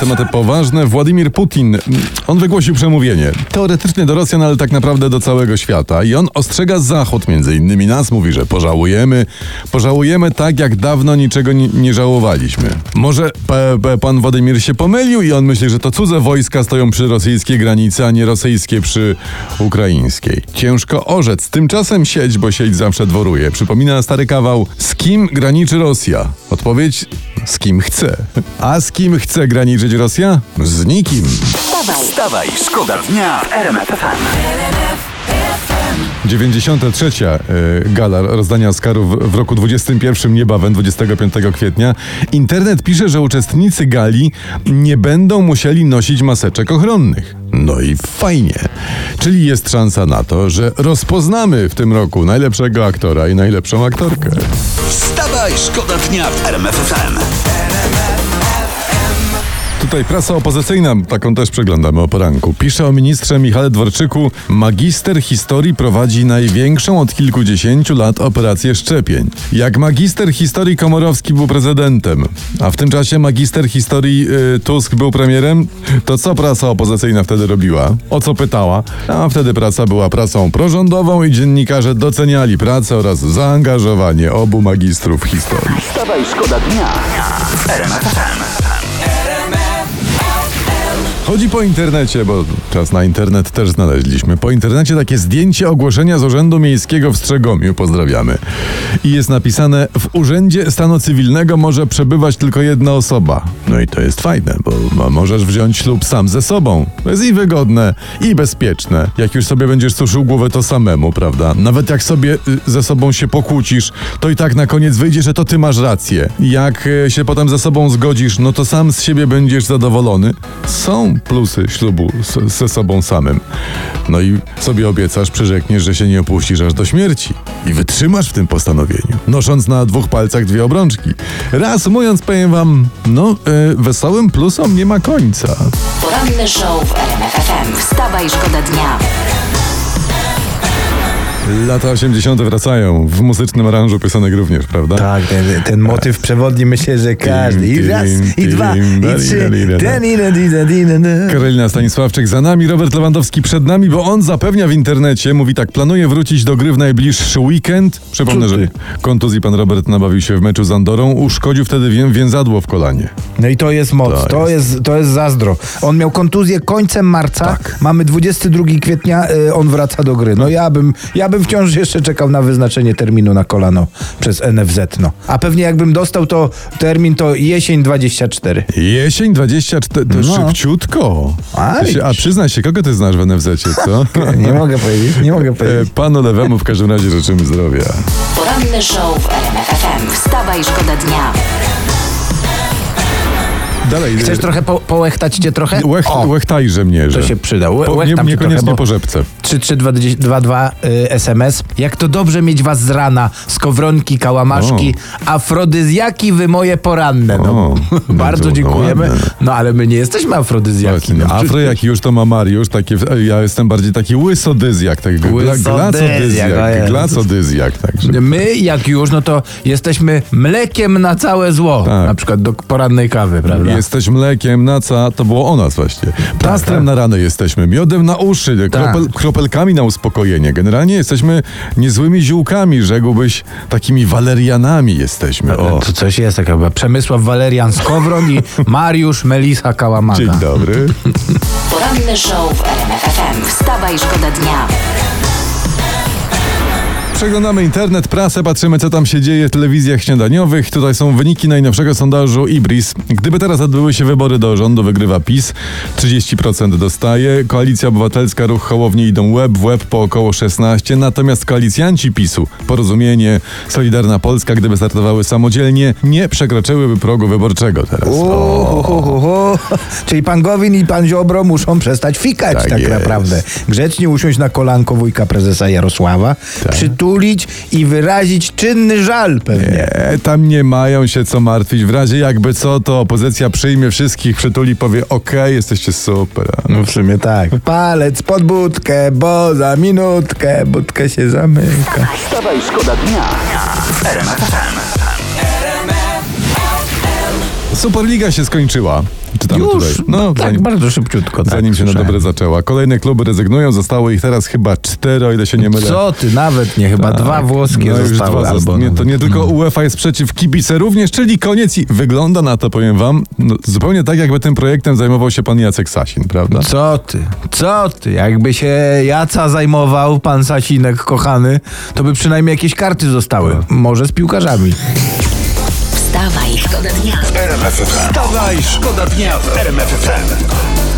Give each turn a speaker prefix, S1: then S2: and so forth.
S1: Tematy poważne. Władimir Putin, on wygłosił przemówienie. Teoretycznie do Rosjan, ale tak naprawdę do całego świata. I on ostrzega Zachód, między innymi nas, mówi, że pożałujemy. Pożałujemy tak, jak dawno niczego nie, nie żałowaliśmy. Może p, p, pan Władimir się pomylił i on myśli, że to cudze wojska stoją przy rosyjskiej granicy, a nie rosyjskie przy ukraińskiej. Ciężko orzec. Tymczasem sieć, bo sieć zawsze dworuje. Przypomina stary kawał. Z kim graniczy Rosja? Odpowiedź z kim chce. A z kim chce graniczyć Rosja? Z nikim.
S2: Wstawaj,
S3: Wstawaj, szkoda dnia w RMF FM.
S1: 93. y, gala rozdania Oscarów w roku 21 niebawem, 25 kwietnia. Internet pisze, że uczestnicy gali nie będą musieli nosić maseczek ochronnych. No i fajnie. Czyli jest szansa na to, że rozpoznamy w tym roku najlepszego aktora i najlepszą aktorkę.
S3: Wstawaj, szkoda dnia w RMF FM.
S1: Tutaj prasa opozycyjna, taką też przeglądamy o poranku. Pisze o ministrze Michale Dworczyku. Magister historii prowadzi największą od kilkudziesięciu lat operację szczepień. Jak magister historii Komorowski był prezydentem, a w tym czasie magister historii y, Tusk był premierem, to co prasa opozycyjna wtedy robiła? O co pytała? A wtedy prasa była prasą prorządową i dziennikarze doceniali pracę oraz zaangażowanie obu magistrów historii.
S3: Wstawaj, szkoda dnia w.
S1: Chodzi po internecie, bo czas na internet też znaleźliśmy. Po internecie takie zdjęcie ogłoszenia z Urzędu Miejskiego w Strzegomiu. Pozdrawiamy. I jest napisane: W Urzędzie Stanu Cywilnego może przebywać tylko jedna osoba. No i to jest fajne, bo mo- możesz wziąć ślub sam ze sobą. To jest i wygodne, i bezpieczne. Jak już sobie będziesz suszył głowę, to samemu, prawda? Nawet jak sobie y, ze sobą się pokłócisz, to i tak na koniec wyjdzie, że to ty masz rację. Jak y, się potem ze sobą zgodzisz, no to sam z siebie będziesz zadowolony. Są plusy ślubu z, ze sobą samym. No i sobie obiecasz, przyrzekniesz, że się nie opuścisz aż do śmierci. I wytrzymasz w tym postanowieniu, nosząc na dwóch palcach dwie obrączki. Reasumując, powiem wam, no, y, wesołym plusom nie ma końca.
S2: poranny show w RMF FM. Wstawaj, szkoda dnia.
S1: Lata 80. wracają, w muzycznym aranżu piosenek również, prawda?
S4: Tak, ten, ten motyw przewodni myślę, że każdy. I raz, i dwa, i trzy.
S1: Karolina Stanisławczyk za nami, Robert Lewandowski przed nami, bo on zapewnia w internecie, mówi tak, planuje wrócić do gry w najbliższy weekend. Przypomnę, że kontuzji pan Robert nabawił się w meczu z Andorą, uszkodził wtedy wię, więzadło w kolanie.
S4: No i to jest moc,
S1: To
S4: to, jest. to jest zazdro. On miał kontuzję końcem marca,
S1: Tak.
S4: mamy 22 kwietnia, y, on wraca do gry. No ja bym, ja bym wciąż jeszcze czekał na wyznaczenie terminu na kolano przez NFZ. No. A pewnie jakbym dostał to termin, to jesień 24.
S1: Jesień 24, to
S4: No.
S1: szybciutko. Się- A przyznaj się, kogo ty znasz w NFZ-cie, co?
S4: Nie mogę powiedzieć, nie mogę
S1: E,
S4: powiedzieć.
S1: Panu Lewemu w każdym razie życzymy zdrowia.
S2: Poranny show w RMF FM. Wstawaj, szkoda dnia.
S1: Dalej.
S4: Chcesz trochę po, połechtać cię trochę?
S1: Łech,
S4: O,
S1: łechtajże mnie, że...
S4: to się przyda. Łe,
S1: Po, nie, niekoniecznie
S4: trochę,
S1: po rzepce.
S4: 3322 y, SMS. Jak to dobrze mieć was z rana, skowronki, kałamaszki, afrodyzjaki wy moje poranne. No,
S1: O,
S4: bardzo dziękujemy. No ale my nie jesteśmy afrodyzjaki. No,
S1: Afro jak już to ma Mariusz, takie, ja jestem bardziej taki łysodyzjak, tak, glacodyzjak, glacodyzjak, także.
S4: My, jak już, no to jesteśmy mlekiem na całe zło.
S1: Tak.
S4: Na przykład do porannej kawy, prawda?
S1: Jesteś mlekiem na ca, to było o nas właśnie. Plastrem
S4: tak.
S1: na rany jesteśmy, miodem na uszy, kropel, kropelkami na uspokojenie. Generalnie jesteśmy niezłymi ziółkami, rzekłbyś, takimi walerianami jesteśmy. O,
S4: To coś jest, taka chyba Przemysław Walerian Skowron i Mariusz Melisa Kałamaga.
S1: dzień dobry.
S2: Poranny show w RMF FM. Wstawaj, szkoda dnia.
S1: Przeglądamy internet, prasę, patrzymy co tam się dzieje w telewizjach śniadaniowych. Tutaj są wyniki najnowszego sondażu Ibris. Gdyby teraz odbyły się wybory do rządu, wygrywa PiS. 30% dostaje. Koalicja Obywatelska, Ruch Hołowni idą łeb w łeb po około 16. Natomiast koalicjanci PiSu, Porozumienie, Solidarna Polska, gdyby startowały samodzielnie, nie przekroczyłyby progu wyborczego teraz.
S4: Uhuhuhu. Czyli pan Gowin i pan Ziobro muszą przestać fikać
S1: Tak
S4: tak, naprawdę. Grzecznie usiąść na kolanko wujka prezesa Jarosława, przytulić przytulić i wyrazić czynny żal pewnie.
S1: E, tam nie mają się co martwić. W razie jakby co, to opozycja przyjmie wszystkich, przytuli, powie okej, jesteście super.
S4: No w sumie tak. Palec pod budkę, bo za minutkę budkę się zamyka.
S3: Wstawaj, szkoda dnia w RMF FM.
S1: Superliga się skończyła. Czytam
S4: Już,
S1: tutaj.
S4: no, tak,
S1: zanim,
S4: bardzo szybciutko. Tak,
S1: zanim się na
S4: słyszałem.
S1: dobre zaczęła. Kolejne kluby rezygnują, zostało ich teraz chyba cztery, o ile się nie mylę.
S4: Co ty, nawet nie, chyba dwa włoskie
S1: no
S4: zostały.
S1: dwa
S4: albo
S1: nie, To nie tylko UEFA jest przeciw, kibice również, czyli koniec i wygląda na to, powiem wam, no, zupełnie tak, jakby tym projektem zajmował się pan Jacek Sasin, prawda?
S4: Co ty, co ty, jakby się Jaca zajmował, pan Sasinek kochany, to by przynajmniej jakieś karty zostały. Może z piłkarzami.
S2: Wstawaj, szkoda dnia.
S3: Wstawaj, szkoda dnia w RMF FM.